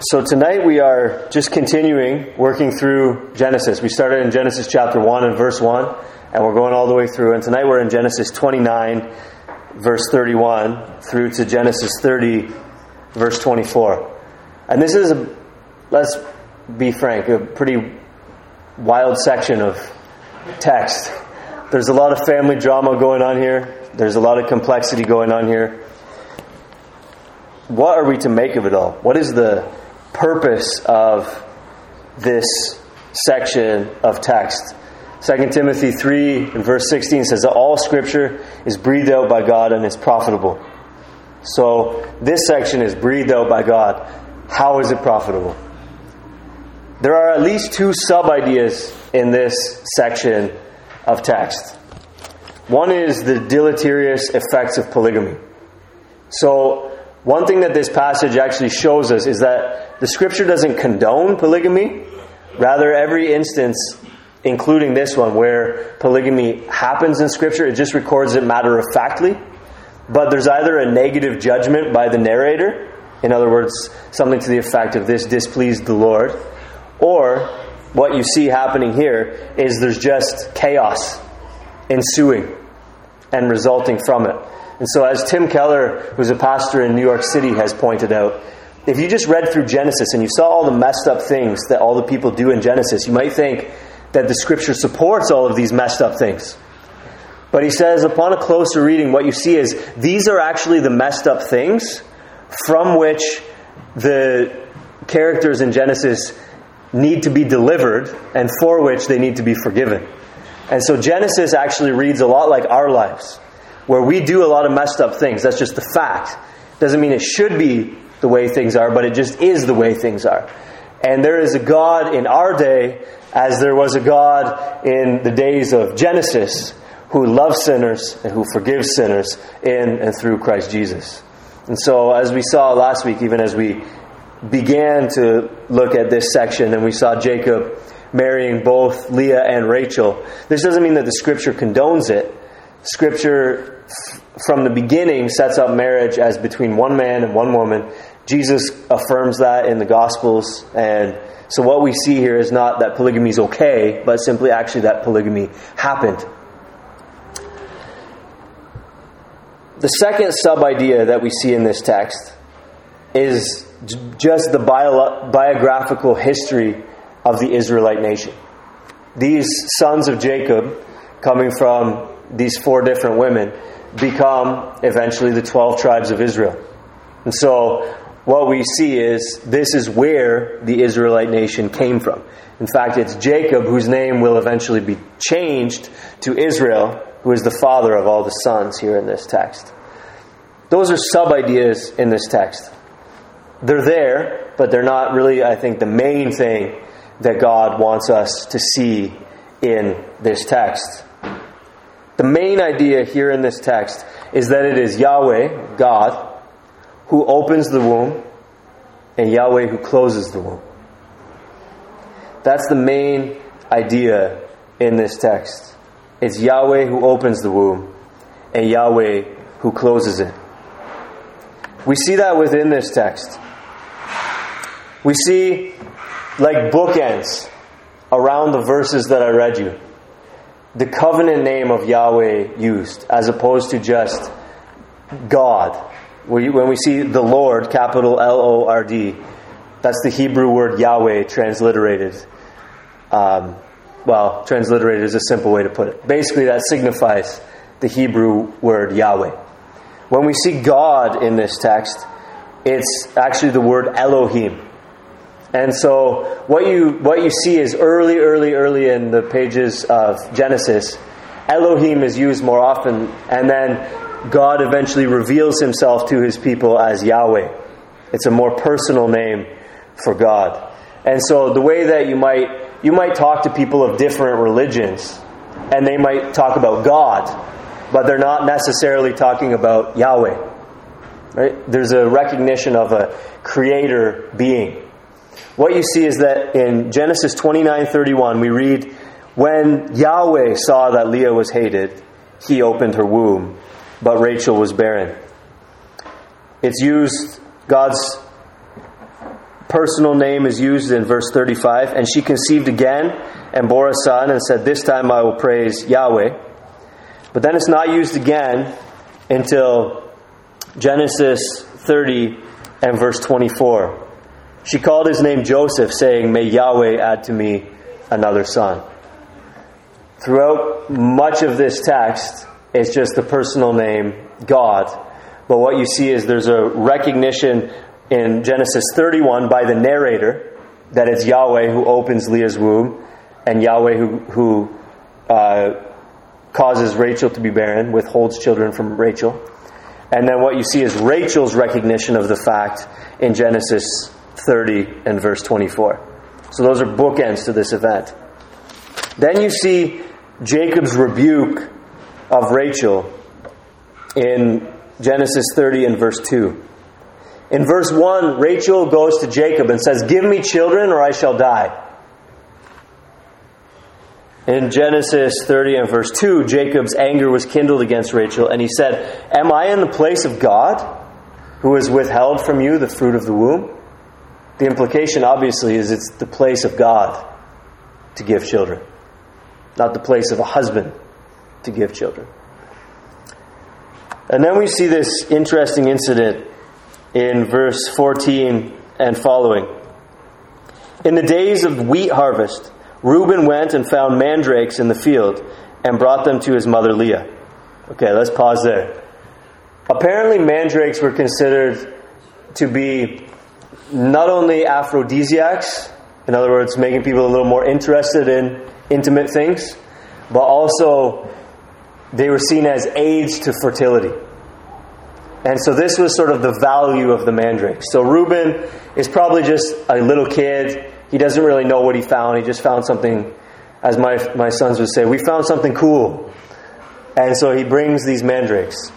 So tonight we are just continuing working through Genesis. We started in Genesis chapter 1 and verse 1, and we're going all the way through. And tonight we're in Genesis 29, verse 31, through to Genesis 30, verse 24. And this is, a, let's be frank, a pretty wild section of text. There's a lot of family drama going on here, there's a lot of complexity going on here. What are we to make of it all? What is the purpose of this section of text. 2 Timothy 3 and verse 16 says that all scripture is breathed out by God and is profitable. So this section is breathed out by God. How is it profitable? There are at least two sub ideas in this section of text. One is the deleterious effects of polygamy. So, one thing that this passage actually shows us is that the scripture doesn't condone polygamy. Rather, every instance, including this one, where polygamy happens in scripture, it just records it matter of factly. But there's either a negative judgment by the narrator, in other words, something to the effect of this displeased the Lord, or what you see happening here is there's just chaos ensuing and resulting from it. And so, as Tim Keller, who's a pastor in New York City, has pointed out, if you just read through Genesis and you saw all the messed up things that all the people do in Genesis, you might think that the scripture supports all of these messed up things. But he says, upon a closer reading, what you see is these are actually the messed up things from which the characters in Genesis need to be delivered and for which they need to be forgiven. And so Genesis actually reads a lot like our lives, where we do a lot of messed up things. That's just the fact. Doesn't mean it should be the way things are, but it just is the way things are. And there is a God in our day, as there was a God in the days of Genesis, who loves sinners and who forgives sinners in and through Christ Jesus. And so, as we saw last week, even as we began to look at this section and we saw Jacob marrying both Leah and Rachel, this doesn't mean that the scripture condones it. Scripture, from the beginning, sets up marriage as between one man and one woman Jesus affirms that in the Gospels. And so what we see here is not that polygamy is okay, but simply actually that polygamy happened. The second sub idea that we see in this text is just the bio- biographical history of the Israelite nation. These sons of Jacob, coming from these four different women, become eventually the 12 tribes of Israel. And so what we see is this is where the Israelite nation came from. In fact, it's Jacob whose name will eventually be changed to Israel, who is the father of all the sons here in this text. Those are sub ideas in this text. They're there, but they're not really, I think, the main thing that God wants us to see in this text. The main idea here in this text is that it is Yahweh, God, who opens the womb and Yahweh who closes the womb. That's the main idea in this text. It's Yahweh who opens the womb and Yahweh who closes it. We see that within this text. We see like bookends around the verses that I read you. The covenant name of Yahweh used as opposed to just God when we see the Lord, capital L O R D, that's the Hebrew word Yahweh transliterated. Um, well, transliterated is a simple way to put it. Basically, that signifies the Hebrew word Yahweh. When we see God in this text, it's actually the word Elohim. And so what you what you see is early, early, early in the pages of Genesis, Elohim is used more often, and then God eventually reveals himself to his people as Yahweh. It's a more personal name for God. And so the way that you might you might talk to people of different religions and they might talk about God, but they're not necessarily talking about Yahweh. Right? There's a recognition of a creator being. What you see is that in Genesis 29:31 we read when Yahweh saw that Leah was hated, he opened her womb but Rachel was barren. It's used, God's personal name is used in verse 35. And she conceived again and bore a son and said, This time I will praise Yahweh. But then it's not used again until Genesis 30 and verse 24. She called his name Joseph, saying, May Yahweh add to me another son. Throughout much of this text, it's just the personal name God. But what you see is there's a recognition in Genesis 31 by the narrator that it's Yahweh who opens Leah's womb and Yahweh who, who uh, causes Rachel to be barren, withholds children from Rachel. And then what you see is Rachel's recognition of the fact in Genesis 30 and verse 24. So those are bookends to this event. Then you see Jacob's rebuke of Rachel in Genesis 30 and verse 2. In verse 1, Rachel goes to Jacob and says, Give me children or I shall die. In Genesis 30 and verse 2, Jacob's anger was kindled against Rachel, and he said, Am I in the place of God, who has withheld from you the fruit of the womb? The implication, obviously, is it's the place of God to give children, not the place of a husband to give children. And then we see this interesting incident in verse 14 and following. In the days of wheat harvest, Reuben went and found mandrakes in the field and brought them to his mother Leah. Okay, let's pause there. Apparently, mandrakes were considered to be not only aphrodisiacs, in other words, making people a little more interested in intimate things, but also they were seen as aids to fertility. And so this was sort of the value of the mandrake. So Reuben is probably just a little kid. He doesn't really know what he found. He just found something, as my, my sons would say, we found something cool. And so he brings these mandrakes.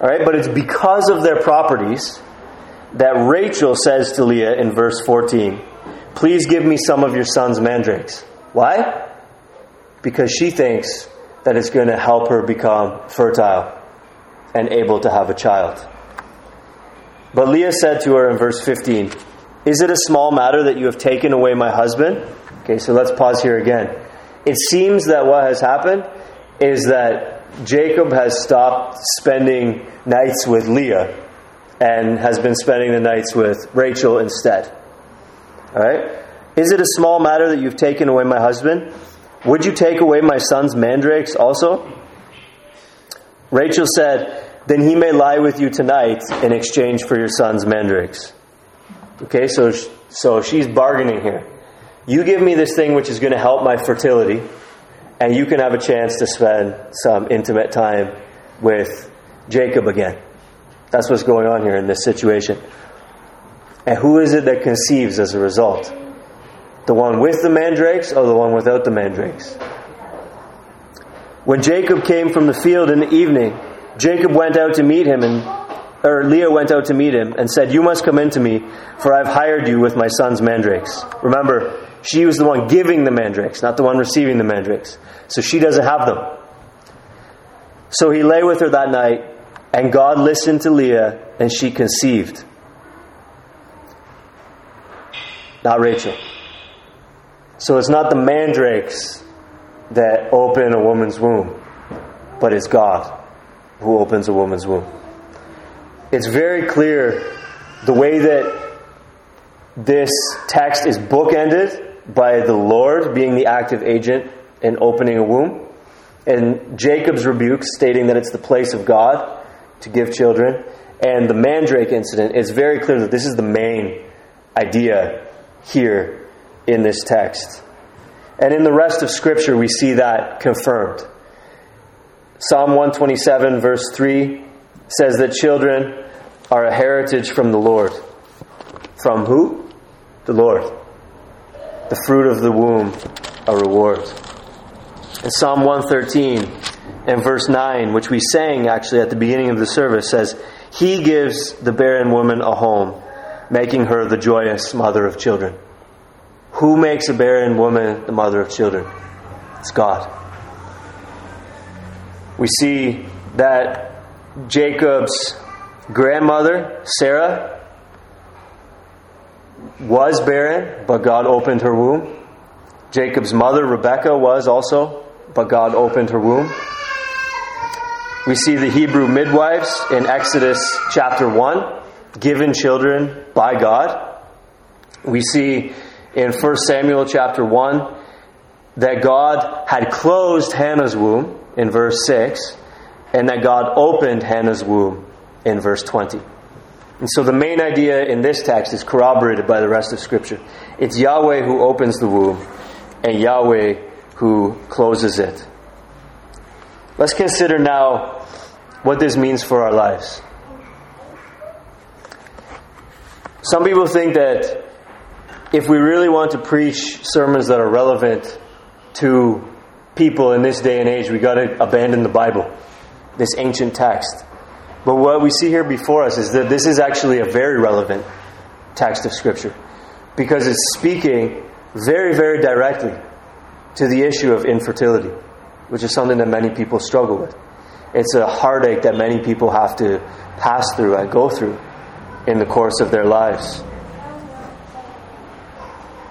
All right, but it's because of their properties that Rachel says to Leah in verse 14, Please give me some of your son's mandrakes. Why? Because she thinks that it's going to help her become fertile and able to have a child. But Leah said to her in verse 15, Is it a small matter that you have taken away my husband? Okay, so let's pause here again. It seems that what has happened is that Jacob has stopped spending nights with Leah and has been spending the nights with Rachel instead. All right? Is it a small matter that you've taken away my husband? Would you take away my son's mandrakes also? Rachel said, Then he may lie with you tonight in exchange for your son's mandrakes. Okay, so, so she's bargaining here. You give me this thing which is going to help my fertility, and you can have a chance to spend some intimate time with Jacob again. That's what's going on here in this situation. And who is it that conceives as a result? The one with the mandrakes or the one without the mandrakes? When Jacob came from the field in the evening, Jacob went out to meet him and or Leah went out to meet him and said, You must come in to me, for I've hired you with my son's mandrakes. Remember, she was the one giving the mandrakes, not the one receiving the mandrakes. So she doesn't have them. So he lay with her that night and God listened to Leah, and she conceived. Not Rachel. So it's not the mandrakes that open a woman's womb, but it's God who opens a woman's womb. It's very clear the way that this text is bookended by the Lord being the active agent in opening a womb, and Jacob's rebuke stating that it's the place of God to give children. And the mandrake incident is very clear that this is the main idea here in this text. And in the rest of Scripture, we see that confirmed. Psalm 127, verse 3 says that children are a heritage from the Lord. From who? The Lord. The fruit of the womb, a reward. In Psalm 113, and verse 9, which we sang actually at the beginning of the service, says, He gives the barren woman a home, making her the joyous mother of children. Who makes a barren woman the mother of children? It's God. We see that Jacob's grandmother, Sarah, was barren, but God opened her womb. Jacob's mother, Rebekah, was also, but God opened her womb. We see the Hebrew midwives in Exodus chapter 1, given children by God. We see in 1 Samuel chapter 1 that God had closed Hannah's womb in verse 6, and that God opened Hannah's womb in verse 20. And so the main idea in this text is corroborated by the rest of Scripture. It's Yahweh who opens the womb, and Yahweh who closes it. Let's consider now what this means for our lives. Some people think that if we really want to preach sermons that are relevant to people in this day and age, we got to abandon the Bible, this ancient text. But what we see here before us is that this is actually a very relevant text of Scripture because it's speaking very, very directly to the issue of infertility, which is something that many people struggle with. It's a heartache that many people have to pass through and go through in the course of their lives.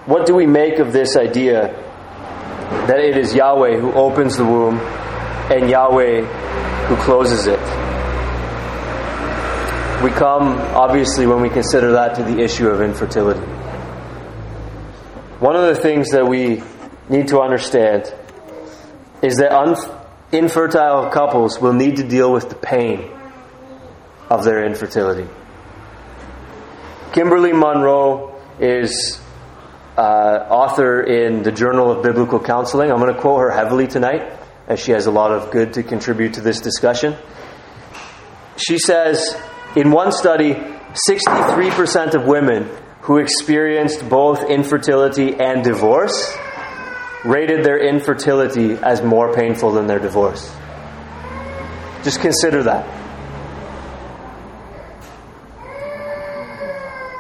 What do we make of this idea that it is Yahweh who opens the womb and Yahweh who closes it? We come, obviously, when we consider that to the issue of infertility. One of the things that we need to understand is that un- infertile couples will need to deal with the pain of their infertility. Kimberly Monroe is uh, author in the Journal of Biblical Counseling. I'm going to quote her heavily tonight, as she has a lot of good to contribute to this discussion. She says, in one study, 63% of women who experienced both infertility and divorce rated their infertility as more painful than their divorce. Just consider that.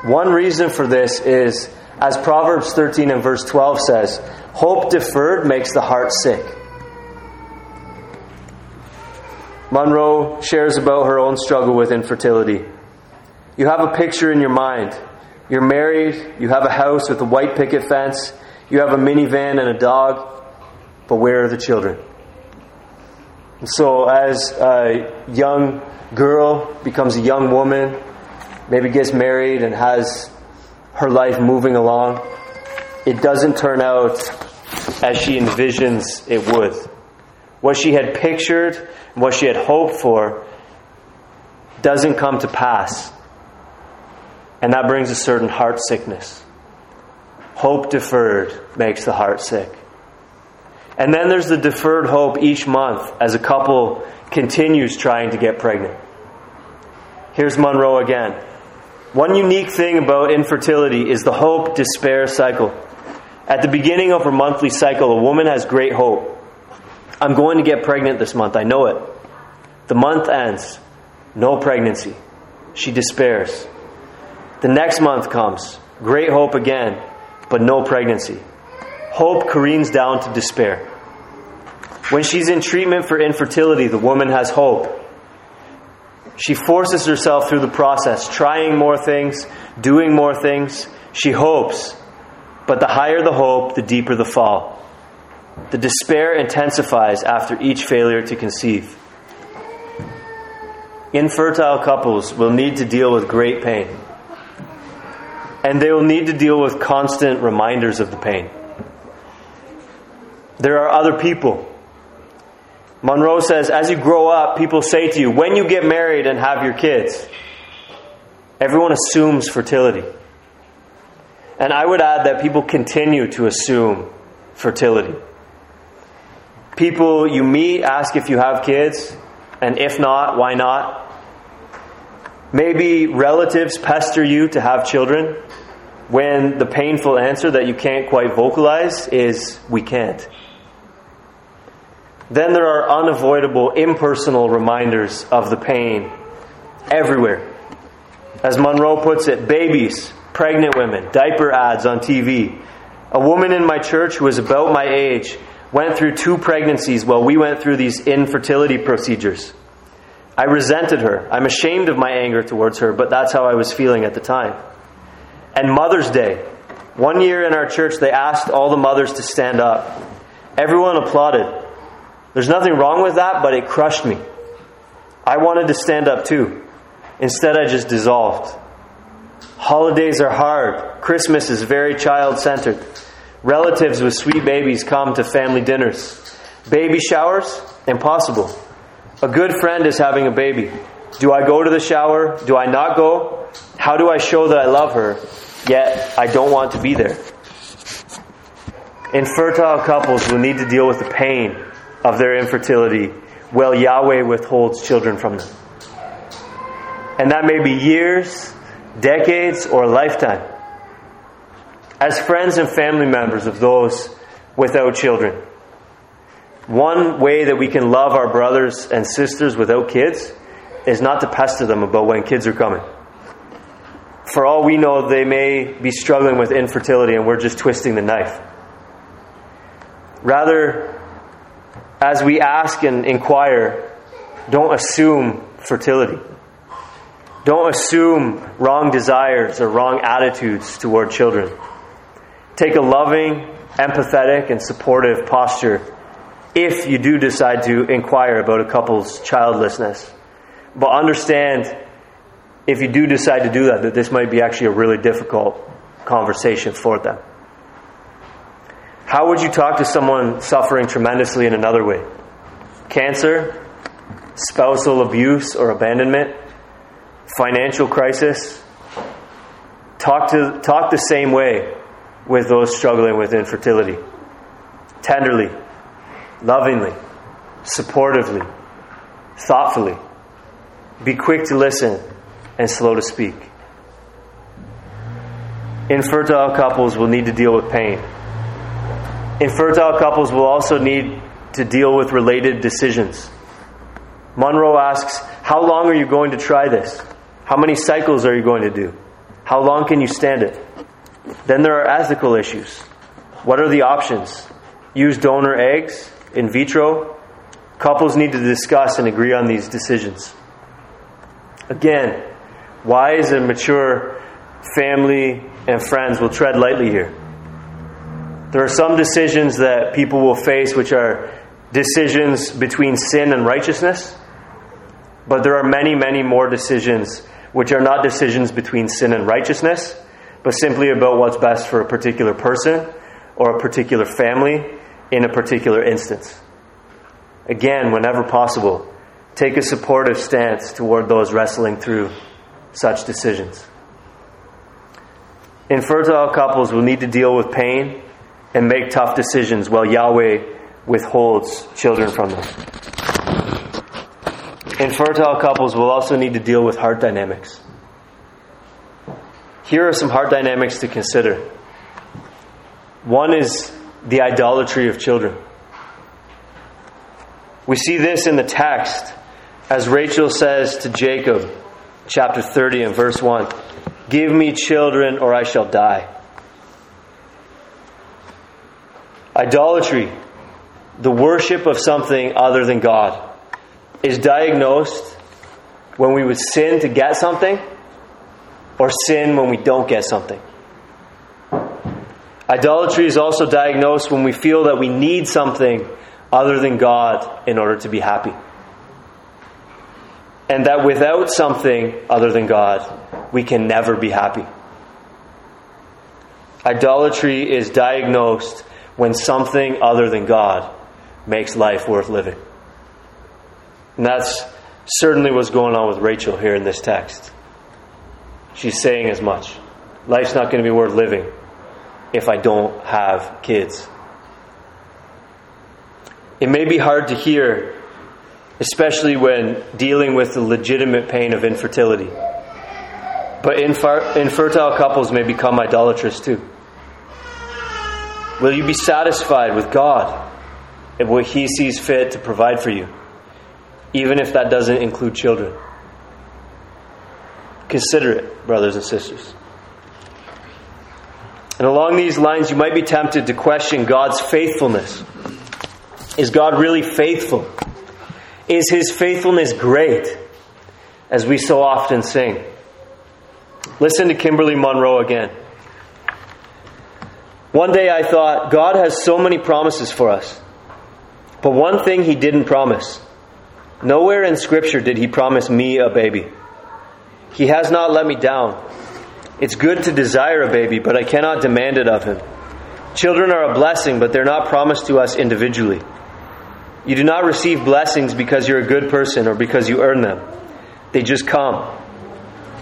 One reason for this is, as Proverbs 13 and verse 12 says, hope deferred makes the heart sick. Monroe shares about her own struggle with infertility. You have a picture in your mind. You're married, you have a house with a white picket fence, you have a minivan and a dog, but where are the children? And so, as a young girl becomes a young woman, maybe gets married and has her life moving along, it doesn't turn out as she envisions it would. What she had pictured, what she had hoped for, doesn't come to pass. And that brings a certain heart sickness. Hope deferred makes the heart sick. And then there's the deferred hope each month as a couple continues trying to get pregnant. Here's Monroe again. One unique thing about infertility is the hope despair cycle. At the beginning of her monthly cycle, a woman has great hope. I'm going to get pregnant this month, I know it. The month ends, no pregnancy. She despairs. The next month comes, great hope again but no pregnancy. Hope careens down to despair. When she's in treatment for infertility, the woman has hope. She forces herself through the process, trying more things, doing more things. She hopes, but the higher the hope, the deeper the fall. The despair intensifies after each failure to conceive. Infertile couples will need to deal with great pain and they will need to deal with constant reminders of the pain. There are other people. Monroe says, as you grow up, people say to you, when you get married and have your kids, everyone assumes fertility. And I would add that people continue to assume fertility. People you meet ask if you have kids, and if not, why not? Maybe relatives pester you to have children when the painful answer that you can't quite vocalize is, we can't. Then there are unavoidable, impersonal reminders of the pain everywhere. As Monroe puts it, babies, pregnant women, diaper ads on TV. A woman in my church who was about my age went through two pregnancies while we went through these infertility procedures. I resented her. I'm ashamed of my anger towards her, but that's how I was feeling at the time. And Mother's Day. One year in our church, they asked all the mothers to stand up. Everyone applauded. There's nothing wrong with that, but it crushed me. I wanted to stand up too. Instead, I just dissolved. Holidays are hard. Christmas is very child centered. Relatives with sweet babies come to family dinners. Baby showers? Impossible. A good friend is having a baby. Do I go to the shower? Do I not go? How do I show that I love her, yet I don't want to be there? Infertile couples will need to deal with the pain of their infertility while Yahweh withholds children from them. And that may be years, decades, or a lifetime. As friends and family members of those without children, one way that we can love our brothers and sisters without kids is not to pester them about when kids are coming. For all we know, they may be struggling with infertility and we're just twisting the knife. Rather, as we ask and inquire, don't assume fertility. Don't assume wrong desires or wrong attitudes toward children. Take a loving, empathetic, and supportive posture if you do decide to inquire about a couple's childlessness. But understand, if you do decide to do that, that this might be actually a really difficult conversation for them. How would you talk to someone suffering tremendously in another way? Cancer, spousal abuse or abandonment, financial crisis. Talk, to, talk the same way with those struggling with infertility. Tenderly, lovingly, supportively, thoughtfully. Be quick to listen and slow to speak. Infertile couples will need to deal with pain. Infertile couples will also need to deal with related decisions. Monroe asks, How long are you going to try this? How many cycles are you going to do? How long can you stand it? Then there are ethical issues. What are the options? Use donor eggs? In vitro? Couples need to discuss and agree on these decisions. Again, wise and mature family and friends will tread lightly here. There are some decisions that people will face which are decisions between sin and righteousness, but there are many, many more decisions which are not decisions between sin and righteousness, but simply about what's best for a particular person or a particular family in a particular instance. Again, whenever possible, take a supportive stance toward those wrestling through such decisions. Infertile couples will need to deal with pain and make tough decisions while Yahweh withholds children from them. Infertile couples will also need to deal with heart dynamics. Here are some heart dynamics to consider. One is the idolatry of children. We see this in the text as Rachel says to Jacob, chapter 30 and verse 1 Give me children or I shall die. Idolatry, the worship of something other than God, is diagnosed when we would sin to get something or sin when we don't get something. Idolatry is also diagnosed when we feel that we need something other than God in order to be happy. And that without something other than God, we can never be happy. Idolatry is diagnosed when something other than God makes life worth living. And that's certainly what's going on with Rachel here in this text. She's saying as much. Life's not going to be worth living if I don't have kids. It may be hard to hear, especially when dealing with the legitimate pain of infertility. But infer- infertile couples may become idolatrous too. Will you be satisfied with God and what He sees fit to provide for you, even if that doesn't include children? Consider it, brothers and sisters. And along these lines, you might be tempted to question God's faithfulness. Is God really faithful? Is His faithfulness great, as we so often sing? Listen to Kimberly Monroe again. One day I thought, God has so many promises for us. But one thing He didn't promise. Nowhere in Scripture did He promise me a baby. He has not let me down. It's good to desire a baby, but I cannot demand it of Him. Children are a blessing, but they're not promised to us individually. You do not receive blessings because you're a good person or because you earn them. They just come.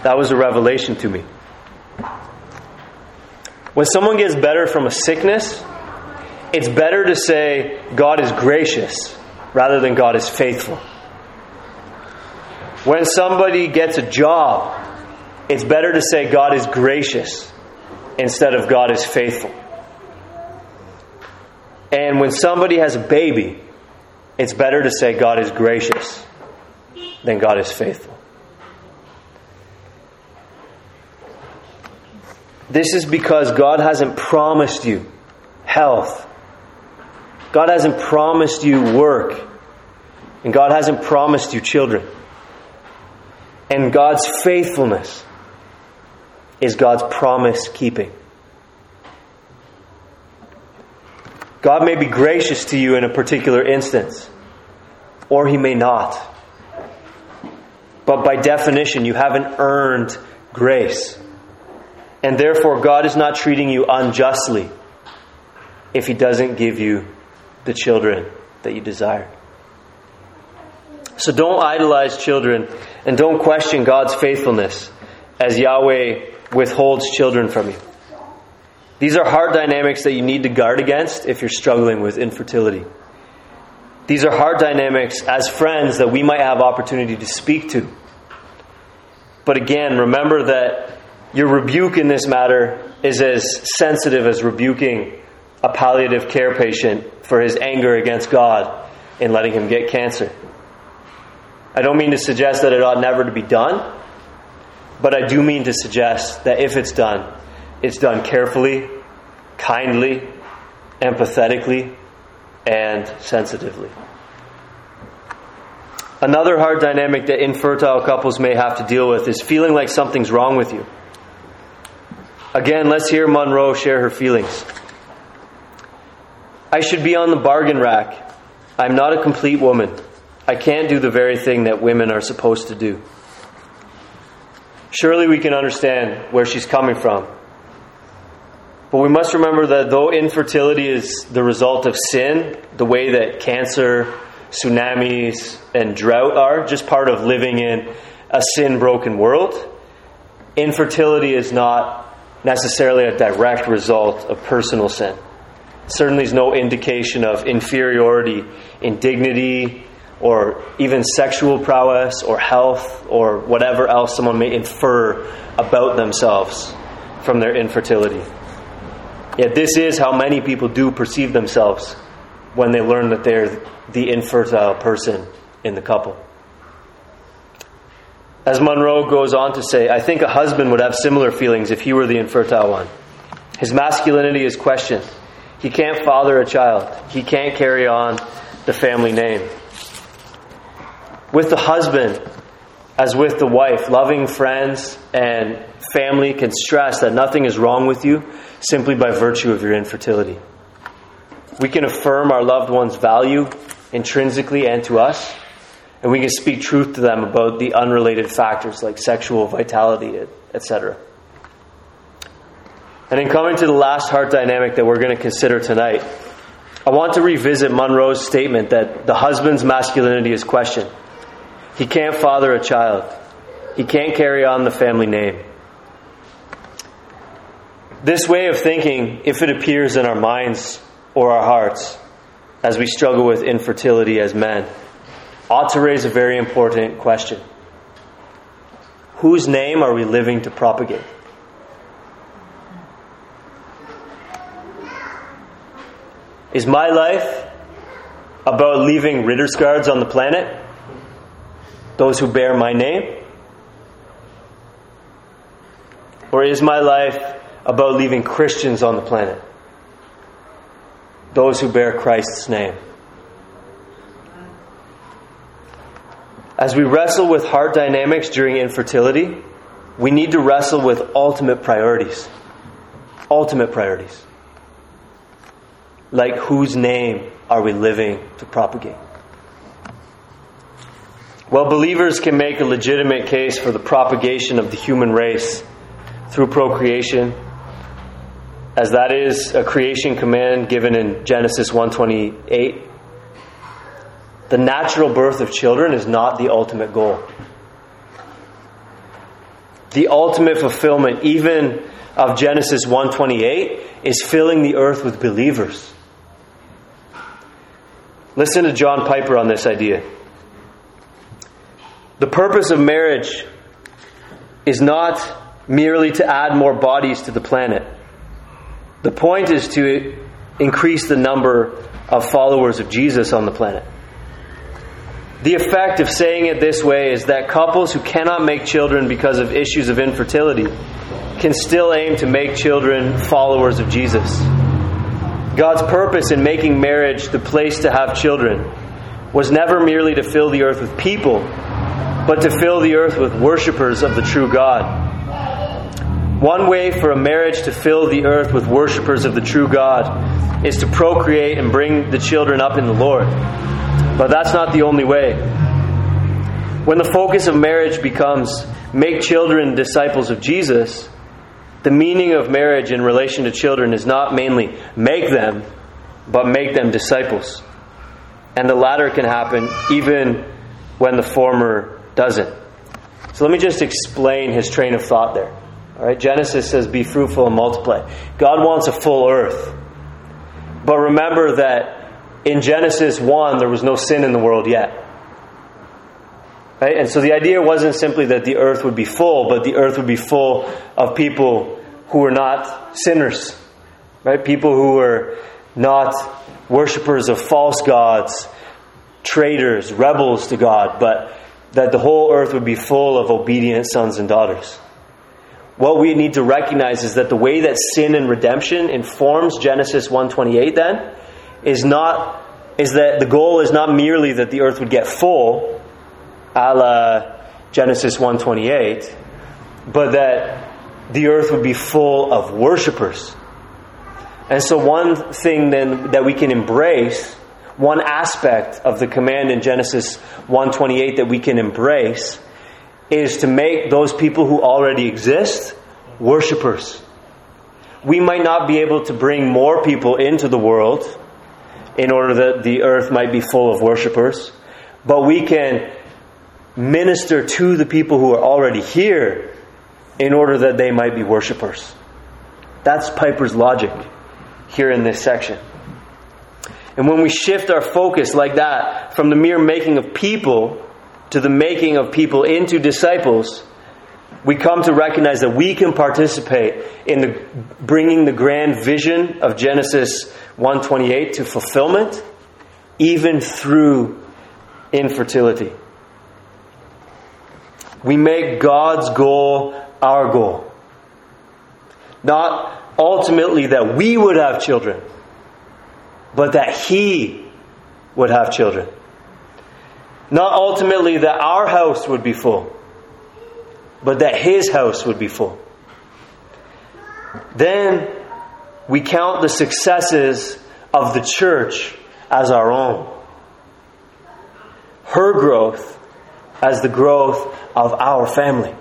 That was a revelation to me. When someone gets better from a sickness, it's better to say God is gracious rather than God is faithful. When somebody gets a job, it's better to say God is gracious instead of God is faithful. And when somebody has a baby, it's better to say God is gracious than God is faithful. This is because God hasn't promised you health. God hasn't promised you work. And God hasn't promised you children. And God's faithfulness is God's promise keeping. God may be gracious to you in a particular instance, or He may not. But by definition, you haven't earned grace. And therefore, God is not treating you unjustly if He doesn't give you the children that you desire. So don't idolize children and don't question God's faithfulness as Yahweh withholds children from you. These are hard dynamics that you need to guard against if you're struggling with infertility. These are hard dynamics as friends that we might have opportunity to speak to. But again, remember that your rebuke in this matter is as sensitive as rebuking a palliative care patient for his anger against God in letting him get cancer. I don't mean to suggest that it ought never to be done, but I do mean to suggest that if it's done, it's done carefully, kindly, empathetically, and sensitively. Another hard dynamic that infertile couples may have to deal with is feeling like something's wrong with you. Again, let's hear Monroe share her feelings. I should be on the bargain rack. I'm not a complete woman. I can't do the very thing that women are supposed to do. Surely we can understand where she's coming from. But we must remember that though infertility is the result of sin, the way that cancer, tsunamis, and drought are, just part of living in a sin broken world, infertility is not necessarily a direct result of personal sin. Certainly is no indication of inferiority in dignity or even sexual prowess or health or whatever else someone may infer about themselves from their infertility. Yet, this is how many people do perceive themselves when they learn that they're the infertile person in the couple. As Monroe goes on to say, I think a husband would have similar feelings if he were the infertile one. His masculinity is questioned. He can't father a child, he can't carry on the family name. With the husband, as with the wife, loving friends and family can stress that nothing is wrong with you simply by virtue of your infertility. We can affirm our loved one's value intrinsically and to us, and we can speak truth to them about the unrelated factors like sexual vitality, etc. And in coming to the last heart dynamic that we're going to consider tonight, I want to revisit Monroe's statement that the husband's masculinity is questioned. He can't father a child. He can't carry on the family name. This way of thinking, if it appears in our minds or our hearts as we struggle with infertility as men, ought to raise a very important question. Whose name are we living to propagate? Is my life about leaving Ritter's on the planet? Those who bear my name? Or is my life about leaving Christians on the planet. Those who bear Christ's name. As we wrestle with heart dynamics during infertility, we need to wrestle with ultimate priorities. Ultimate priorities. like whose name are we living to propagate? Well, believers can make a legitimate case for the propagation of the human race through procreation, as that is a creation command given in Genesis 128. The natural birth of children is not the ultimate goal. The ultimate fulfillment even of Genesis 128 is filling the earth with believers. Listen to John Piper on this idea. The purpose of marriage is not merely to add more bodies to the planet. The point is to increase the number of followers of Jesus on the planet. The effect of saying it this way is that couples who cannot make children because of issues of infertility can still aim to make children followers of Jesus. God's purpose in making marriage the place to have children was never merely to fill the earth with people, but to fill the earth with worshippers of the true God. One way for a marriage to fill the earth with worshippers of the true God is to procreate and bring the children up in the Lord. But that's not the only way. When the focus of marriage becomes make children disciples of Jesus, the meaning of marriage in relation to children is not mainly make them, but make them disciples. And the latter can happen even when the former doesn't. So let me just explain his train of thought there. All right, Genesis says, "Be fruitful and multiply." God wants a full earth, but remember that in Genesis one there was no sin in the world yet. Right? And so the idea wasn't simply that the earth would be full, but the earth would be full of people who were not sinners, right? People who were not worshippers of false gods, traitors, rebels to God, but that the whole earth would be full of obedient sons and daughters. What we need to recognize is that the way that sin and redemption informs Genesis 1:28 then is not is that the goal is not merely that the earth would get full, a la Genesis 1:28 but that the earth would be full of worshippers. And so one thing then that we can embrace, one aspect of the command in Genesis 128 that we can embrace is to make those people who already exist worshippers. We might not be able to bring more people into the world in order that the earth might be full of worshippers, but we can minister to the people who are already here in order that they might be worshippers. That's Piper's logic here in this section. And when we shift our focus like that from the mere making of people to the making of people into disciples, we come to recognize that we can participate in the, bringing the grand vision of Genesis 128 to fulfillment, even through infertility. We make God's goal our goal. Not ultimately that we would have children, but that He would have children. Not ultimately that our house would be full, but that His house would be full. Then we count the successes of the church as our own. Her growth as the growth of our family.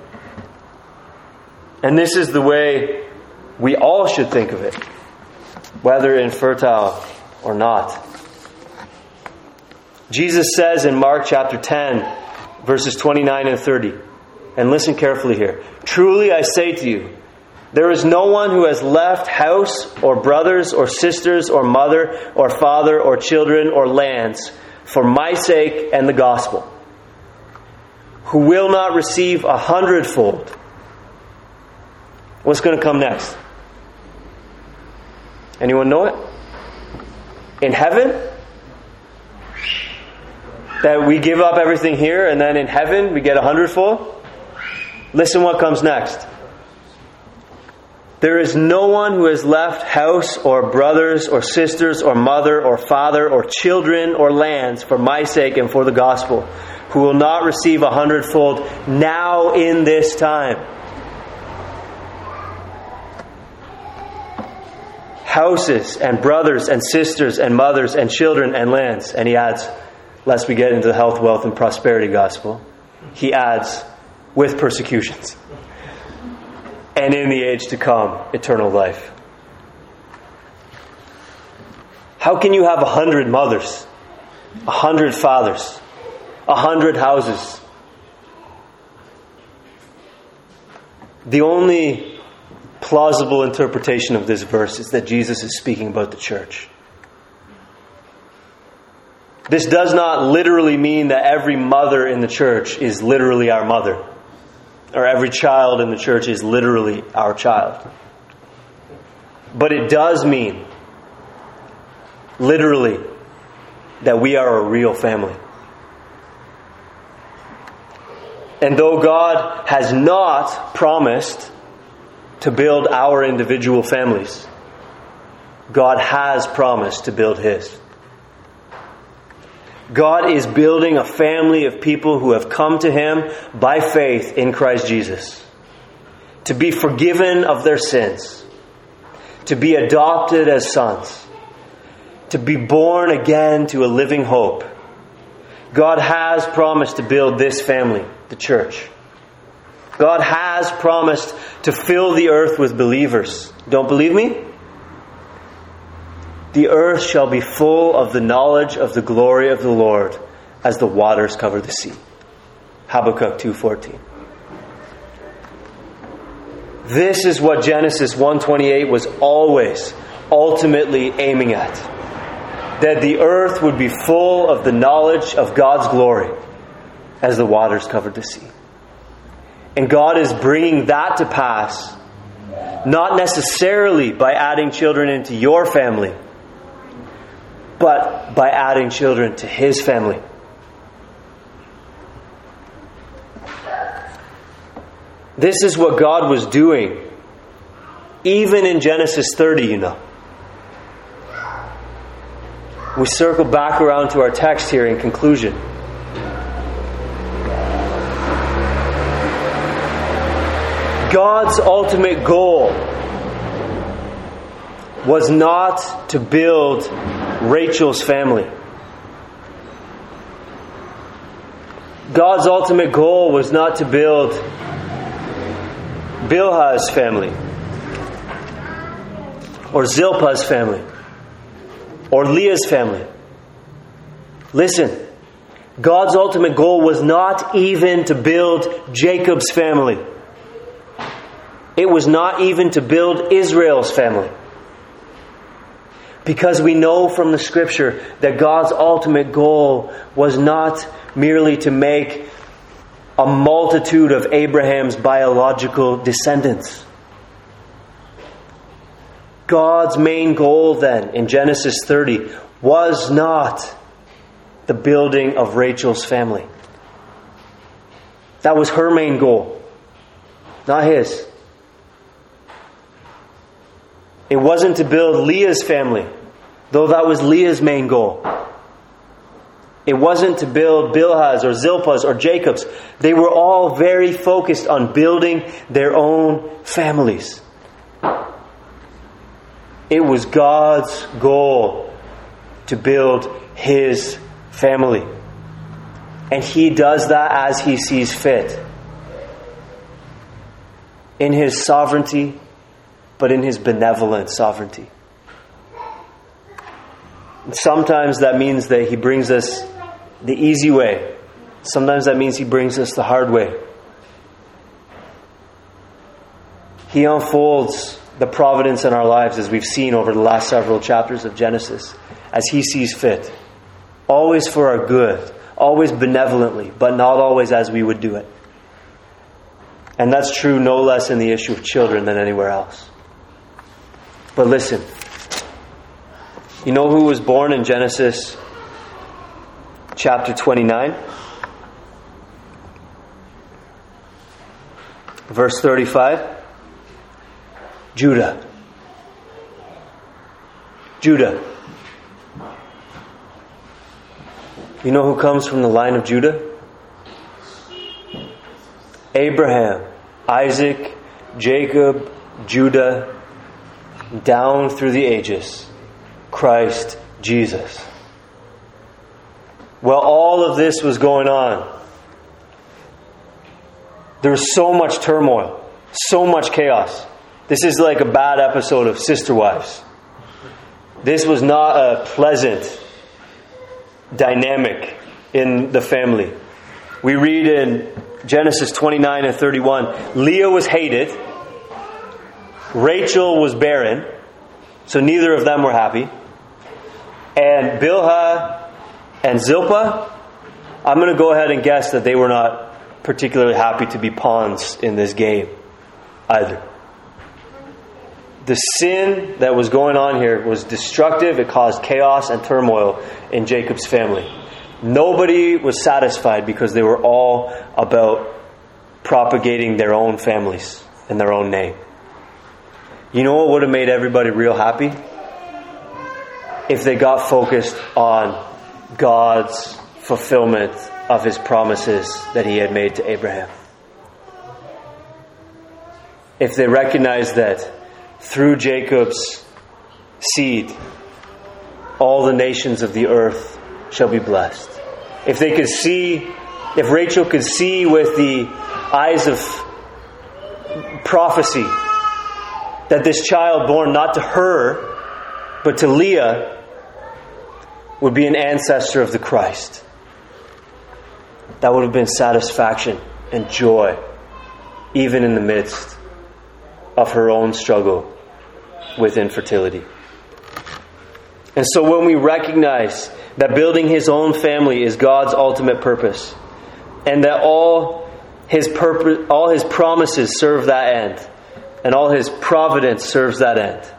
And this is the way we all should think of it, whether infertile or not. Jesus says in Mark chapter 10, verses 29 and 30, and listen carefully here Truly I say to you, there is no one who has left house or brothers or sisters or mother or father or children or lands for my sake and the gospel, who will not receive a hundredfold What's going to come next? Anyone know it? In heaven? That we give up everything here and then in heaven we get a hundredfold? Listen what comes next. There is no one who has left house or brothers or sisters or mother or father or children or lands for my sake and for the gospel who will not receive a hundredfold now in this time houses and brothers and sisters and mothers and children and lands. And he adds, lest we get into the health, wealth, and prosperity gospel, he adds, with persecutions. And in the age to come, eternal life. How can you have a hundred mothers, a hundred fathers, a hundred houses? The only plausible interpretation of this verse is that Jesus is speaking about the church. This does not literally mean that every mother in the church is literally our mother, or every child in the church is literally our child. But it does mean, literally, that we are a real family. And though God has not promised to build our individual families, God has promised to build His. God is building a family of people who have come to Him by faith in Christ Jesus, to be forgiven of their sins, to be adopted as sons, to be born again to a living hope. God has promised to build this family, the church. God has promised to fill the earth with believers. Don't believe me? The earth shall be full of the knowledge of the glory of the Lord as the waters cover the sea. Habakkuk 2:14. This is what Genesis 1:28 was always ultimately aiming at. That the earth would be full of the knowledge of God's glory as the waters covered the sea. And God is bringing that to pass not necessarily by adding children into your family but by adding children to his family. This is what God was doing, even in Genesis 30, you know. We circle back around to our text here in conclusion. God's ultimate goal was not to build Rachel's family. God's ultimate goal was not to build Bilhah's family, or Zilpah's family, or Leah's family. Listen, God's ultimate goal was not even to build Jacob's family. It was not even to build Israel's family. Because we know from the scripture that God's ultimate goal was not merely to make a multitude of Abraham's biological descendants. God's main goal then in Genesis 30 was not the building of Rachel's family. That was her main goal, not his. It wasn't to build Leah's family, though that was Leah's main goal. It wasn't to build Bilhah's or Zilpah's or Jacob's. They were all very focused on building their own families. It was God's goal to build His family. And He does that as He sees fit. In His sovereignty, but in his benevolent sovereignty. And sometimes that means that he brings us the easy way. Sometimes that means he brings us the hard way. He unfolds the providence in our lives as we've seen over the last several chapters of Genesis as he sees fit. Always for our good, always benevolently, but not always as we would do it. And that's true no less in the issue of children than anywhere else. But listen, you know who was born in Genesis chapter 29? Verse 35 Judah. Judah. You know who comes from the line of Judah? Abraham, Isaac, Jacob, Judah, down through the ages, Christ Jesus. Well, all of this was going on. There was so much turmoil, so much chaos. This is like a bad episode of Sister Wives. This was not a pleasant dynamic in the family. We read in Genesis 29 and 31 Leah was hated, Rachel was barren, so neither of them were happy. And Bilhah and Zilpah, I'm going to go ahead and guess that they were not particularly happy to be pawns in this game either. The sin that was going on here was destructive. It caused chaos and turmoil in Jacob's family. Nobody was satisfied because they were all about propagating their own families and their own name. You know what would have made everybody real happy? If they got focused on God's fulfillment of his promises that he had made to Abraham. If they recognized that through Jacob's seed, all the nations of the earth shall be blessed. If they could see, if Rachel could see with the eyes of prophecy that this child born not to her, but to Leah, would be an ancestor of the Christ that would have been satisfaction and joy, even in the midst of her own struggle with infertility. And so when we recognize that building his own family is God's ultimate purpose, and that all his purpose, all his promises serve that end, and all his providence serves that end,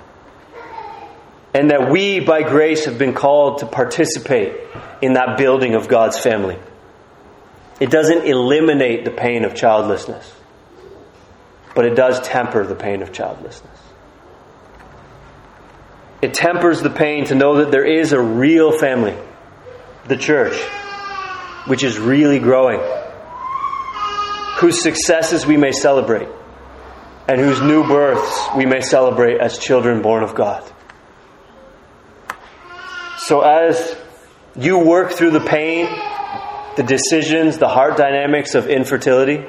and that we, by grace, have been called to participate in that building of God's family. It doesn't eliminate the pain of childlessness, but it does temper the pain of childlessness. It tempers the pain to know that there is a real family, the church, which is really growing, whose successes we may celebrate, and whose new births we may celebrate as children born of God. So, as you work through the pain the decisions, the heart dynamics of infertility,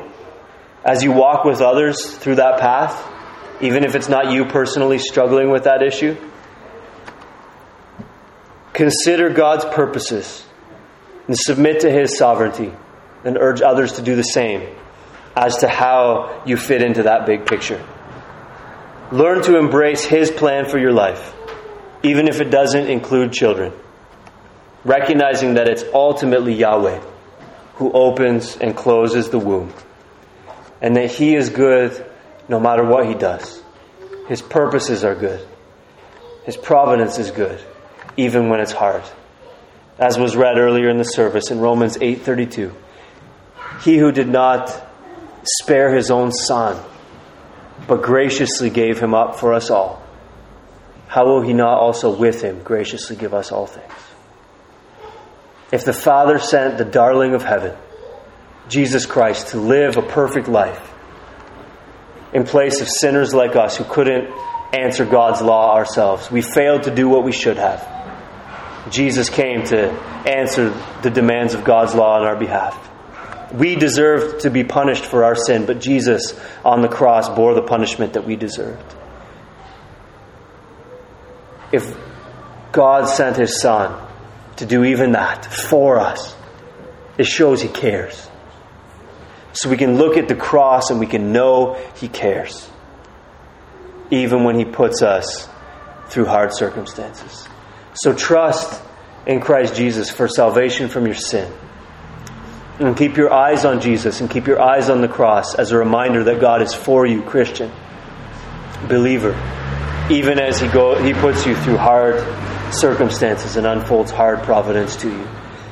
as you walk with others through that path, even if it's not you personally struggling with that issue, consider God's purposes and submit to His sovereignty and urge others to do the same as to how you fit into that big picture. Learn to embrace His plan for your life, even if it doesn't include children, recognizing that it's ultimately Yahweh who opens and closes the womb, and that He is good no matter what He does. His purposes are good, His providence is good, even when it's hard. As was read earlier in the service in Romans 8:32, He who did not spare His own Son, but graciously gave Him up for us all, how will He not also with Him graciously give us all things? If the Father sent the darling of heaven, Jesus Christ, to live a perfect life in place of sinners like us who couldn't answer God's law ourselves, we failed to do what we should have. Jesus came to answer the demands of God's law on our behalf. We deserved to be punished for our sin, but Jesus on the cross bore the punishment that we deserved. If God sent his Son to do even that for us. It shows He cares. So we can look at the cross and we can know He cares, even when He puts us through hard circumstances. So trust in Christ Jesus for salvation from your sin. And keep your eyes on Jesus and keep your eyes on the cross as a reminder that God is for you, Christian, believer, even as He, go, he puts you through hard circumstances and unfolds hard providence to you,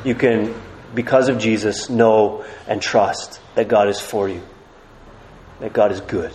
you can, because of Jesus, know and trust that God is for you, that God is good.